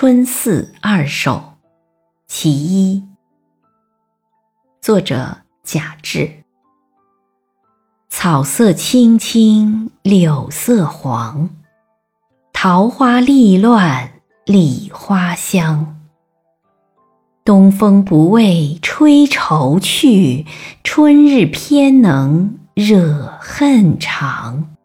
春寺二首其一作者贾至草色青青柳色黄，桃花丽乱梨花香。东风不为吹愁去，春日偏能惹恨长。